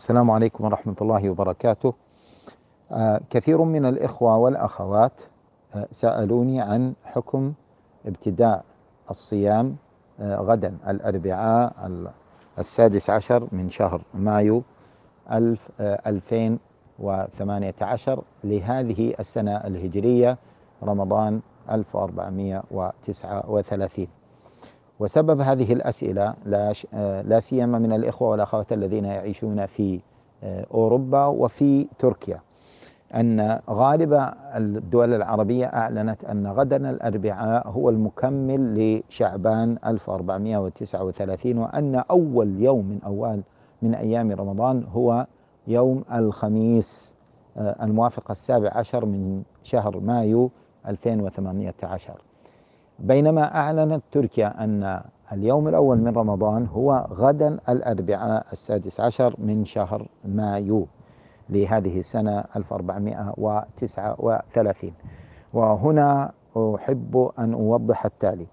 السلام عليكم ورحمة الله وبركاته. آه كثير من الإخوة والأخوات آه سألوني عن حكم ابتداء الصيام آه غدا الأربعاء السادس عشر من شهر مايو ألف آه 2018 لهذه السنة الهجرية رمضان 1439 وسبب هذه الأسئلة لا, لا سيما من الإخوة والأخوات الذين يعيشون في أوروبا وفي تركيا أن غالب الدول العربية أعلنت أن غدا الأربعاء هو المكمل لشعبان 1439 وأن أول يوم من أول من أيام رمضان هو يوم الخميس الموافق السابع عشر من شهر مايو 2018 بينما أعلنت تركيا أن اليوم الأول من رمضان هو غدا الأربعاء السادس عشر من شهر مايو لهذه السنة 1439 وهنا أحب أن أوضح التالي.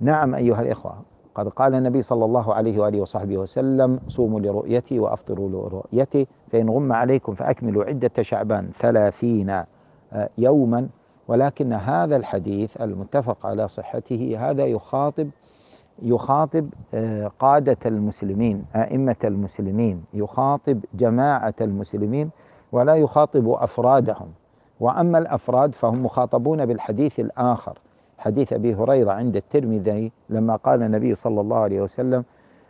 نعم أيها الإخوة قد قال النبي صلى الله عليه وآله وصحبه وسلم صوموا لرؤيتي وأفطروا لرؤيتي فإن غم عليكم فأكملوا عدة شعبان ثلاثين يوما ولكن هذا الحديث المتفق على صحته هذا يخاطب يخاطب قادة المسلمين أئمة المسلمين يخاطب جماعة المسلمين ولا يخاطب أفرادهم. وأما الأفراد فهم مخاطبون بالحديث الآخر حديث أبي هريرة عند الترمذي لما قال النبي صلى الله عليه وسلم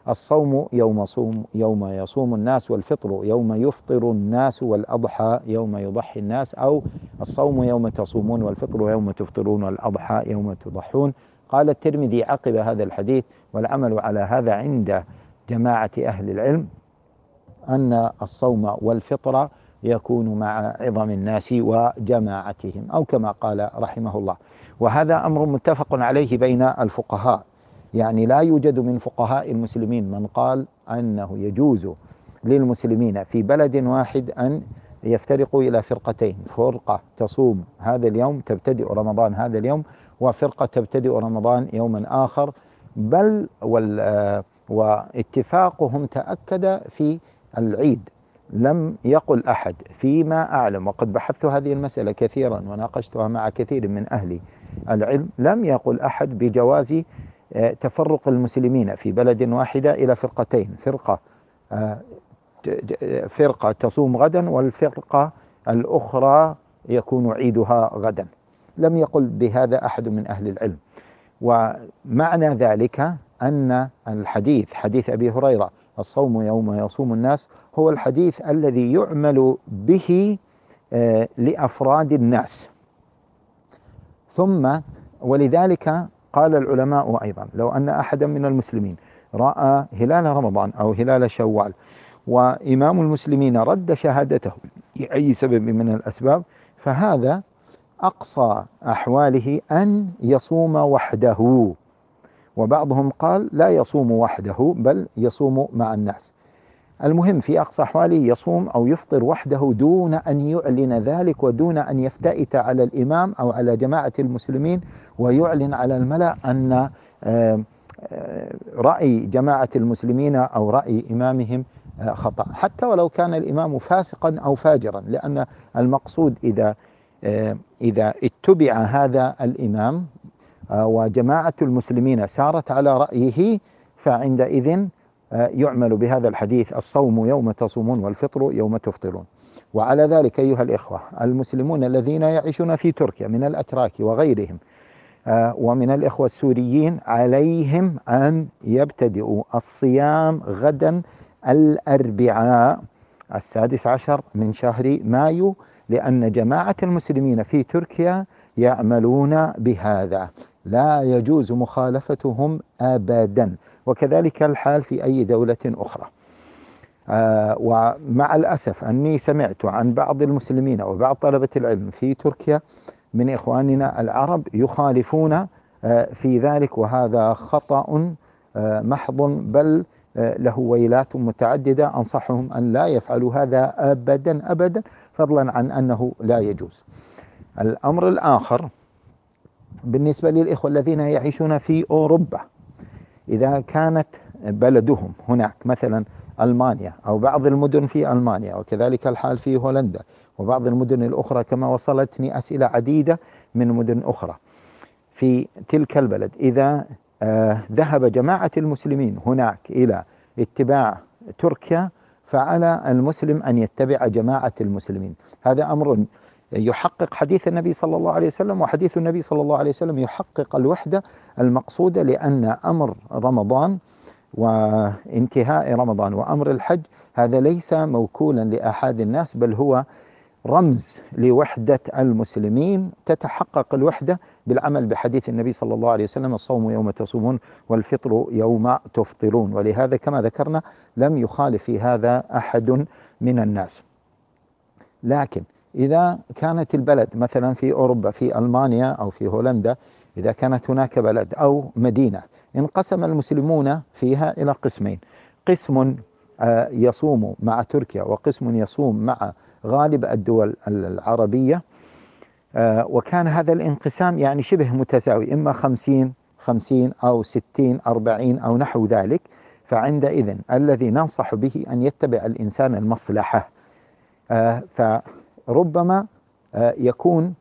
الصوم يوم صوم يوم يصوم الناس والفطر يوم يفطر الناس والأضحى يوم يضحي الناس أو الصوم يوم تصومون والفطر يوم تفطرون والأضحى يوم تضحون. قال الترمذي عقب هذا الحديث والعمل على هذا عند جماعة أهل العلم أن الصوم والفطر يكون مع عظم الناس وجماعتهم أو كما قال رحمه الله. وهذا أمر متفق عليه بين الفقهاء. يعني لا يوجد من فقهاء المسلمين من قال أنه يجوز للمسلمين في بلد واحد أن يفترقوا إلى فرقتين. فرقة تصوم هذا اليوم تبتدئ رمضان هذا اليوم وفرقة تبتدئ رمضان يوما آخر. بل واتفاقهم تأكد في العيد. لم يقل أحد فيما أعلم وقد بحثت هذه المسألة كثيرا وناقشتها مع كثير من أهل العلم لم يقل أحد بجواز تفرق المسلمين في بلد واحدة إلى فرقتين. فرقة فرقة تصوم غدا والفرقة الأخرى يكون عيدها غدا. لم يقل بهذا أحد من أهل العلم. ومعنى ذلك أن الحديث حديث أبي هريرة الصوم يوم يصوم الناس هو الحديث الذي يعمل به لأفراد الناس. ثم ولذلك قال العلماء أيضا لو أن أحدا من المسلمين رأى هلال رمضان أو هلال شوال وإمام المسلمين رد شهادته لأي سبب من الأسباب فهذا أقصى أحواله أن يصوم وحده. وبعضهم قال لا يصوم وحده بل يصوم مع الناس. المهم في أقصى أحواله يصوم أو يفطر وحده دون أن يعلن ذلك ودون أن يفتئت على الإمام أو على جماعة المسلمين ويعلن على الملأ أن رأي جماعة المسلمين أو رأي إمامهم خطأ. حتى ولو كان الإمام فاسقا أو فاجرا لأن المقصود إذا إذا اتبع هذا الإمام وجماعة المسلمين سارت على رأيه فعندئذ يعمل بهذا الحديث الصوم يوم تصومون والفطر يوم تفطرون. وعلى ذلك أيها الإخوة المسلمون الذين يعيشون في تركيا من الأتراك وغيرهم ومن الإخوة السوريين عليهم أن يبتدئوا الصيام غدا الأربعاء السادس عشر من شهر مايو لأن جماعة المسلمين في تركيا يعملون بهذا. لا يجوز مخالفتهم أبدا. وكذلك الحال في أي دولة أخرى. آه ومع الأسف أني سمعت عن بعض المسلمين وبعض طلبة العلم في تركيا من إخواننا العرب يخالفون آه في ذلك وهذا خطأ آه محض بل له ويلات متعددة. أنصحهم أن لا يفعلوا هذا أبدا أبدا فضلا عن أنه لا يجوز. الأمر الآخر بالنسبة للإخوة الذين يعيشون في أوروبا إذا كانت بلدهم هناك مثلا ألمانيا أو بعض المدن في ألمانيا وكذلك الحال في هولندا وبعض المدن الأخرى كما وصلتني أسئلة عديدة من مدن أخرى في تلك البلد. إذا آه ذهب جماعة المسلمين هناك إلى اتباع تركيا فعلى المسلم أن يتبع جماعة المسلمين. هذا أمر يحقق حديث النبي صلى الله عليه وسلم وحديث النبي صلى الله عليه وسلم يحقق الوحدة المقصودة لأن أمر رمضان وانتهاء رمضان وأمر الحج هذا ليس موكولا لأحد الناس بل هو رمز لوحدة المسلمين تتحقق الوحدة بالعمل بحديث النبي صلى الله عليه وسلم الصوم يوم تصومون والفطر يوم تفطرون. ولهذا كما ذكرنا لم يخالف في هذا أحد من الناس. لكن إذا كانت البلد مثلا في أوروبا في ألمانيا أو في هولندا إذا كانت هناك بلد أو مدينة انقسم المسلمون فيها إلى قسمين. قسم آه، يصوم مع تركيا وقسم يصوم مع غالب الدول العربية. آه، وكان هذا الانقسام يعني شبه متساوي إما خمسين خمسين أو ستين أربعين أو نحو ذلك. فعندئذ الذي ننصح به أن يتبع الإنسان المصلحة. آه، فربما يكون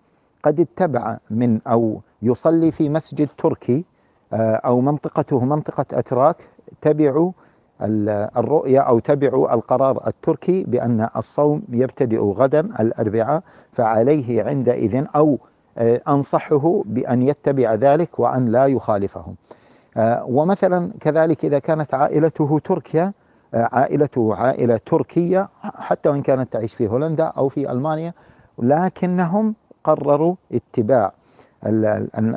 قد اتبع من أو يصلي في مسجد تركي أو منطقته منطقة أتراك تبعوا الرؤية أو تبعوا القرار التركي بأن الصوم يبتدئ غدا الأربعاء فعليه عندئذ أو آه، أنصحه بأن يتبع ذلك وأن لا يخالفهم آه، ومثلا كذلك إذا كانت عائلته تركيا آه، عائلته عائلة تركية حتى وإن كانت تعيش في هولندا أو في ألمانيا لكنهم قرروا اتباع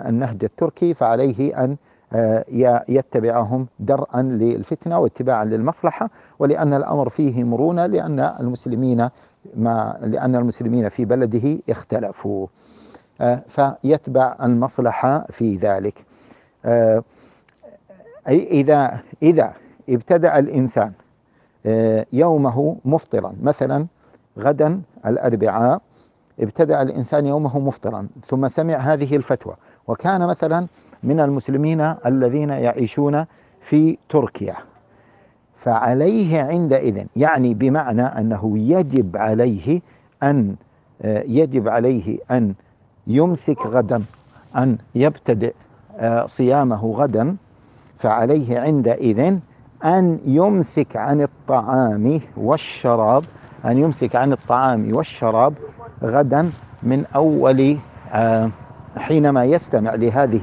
النهج التركي فعليه أن آه، يتبعهم درءا للفتنة واتباعا للمصلحة ولأن الأمر فيه مرونة لأن المسلمين ما لأن المسلمين في بلده اختلفوا. آه، فيتبع المصلحة في ذلك. آه، إذا إذا ابتدأ الإنسان يومه مفطرا. مثلا غدا الأربعاء ابتدأ الإنسان يومه مفطرا ثم سمع هذه الفتوى. وكان مثلا من المسلمين الذين يعيشون في تركيا. فعليه عندئذ يعني بمعنى أنه يجب عليه أن يجب عليه أن يمسك غدا أن يبتدئ آه، صيامه غدا. فعليه عندئذ أن يمسك عن الطعام والشراب أن يمسك عن الطعام والشراب غدا من أول آه، حينما يستمع لهذه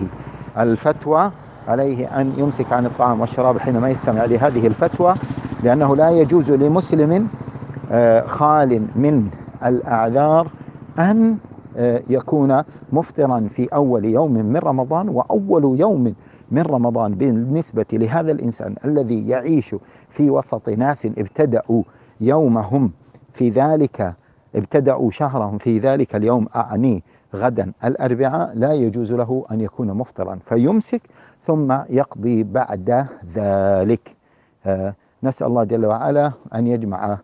الفتوى عليه أن يمسك عن الطعام والشراب حينما يستمع لهذه الفتوى لأنه لا يجوز لمسلم آه، خال من الأعذار أن آه، يكون مفطرا في أول يوم من رمضان وأول يوم من رمضان بالنسبة لهذا الإنسان الذي يعيش في وسط ناس ابتدأوا يومهم في ذلك ابتدأوا شهرهم في ذلك اليوم أعني غدا الأربعاء لا يجوز له أن يكون مفطرا فيمسك ثم يقضي بعد ذلك. آه، نسأل الله جل وعلا أن يجمع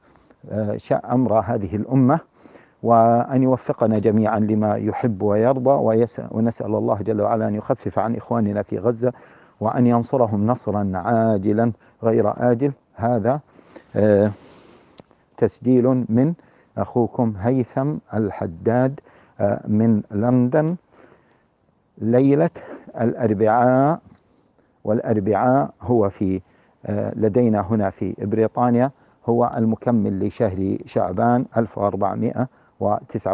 آه، أمر هذه الأمة. وأن يوفقنا جميعا لما يحب ويرضى ونسأل الله جل وعلا أن يخفف عن إخواننا في غزة وأن ينصرهم نصرا عاجلا غير آجل. هذا آه، تسجيل من أخوكم هيثم الحداد آه، من لندن. ليلة الأربعاء والأربعاء هو في آه، لدينا هنا في بريطانيا هو المكمل لشهر شعبان 1400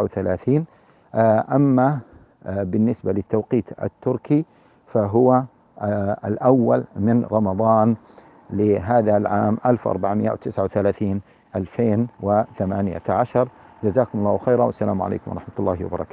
وثلاثين. آه، أما آه، بالنسبة للتوقيت التركي فهو آه، الأول من رمضان لهذا العام 1439 2018 جزاكم الله خيرا والسلام عليكم ورحمة الله وبركاته.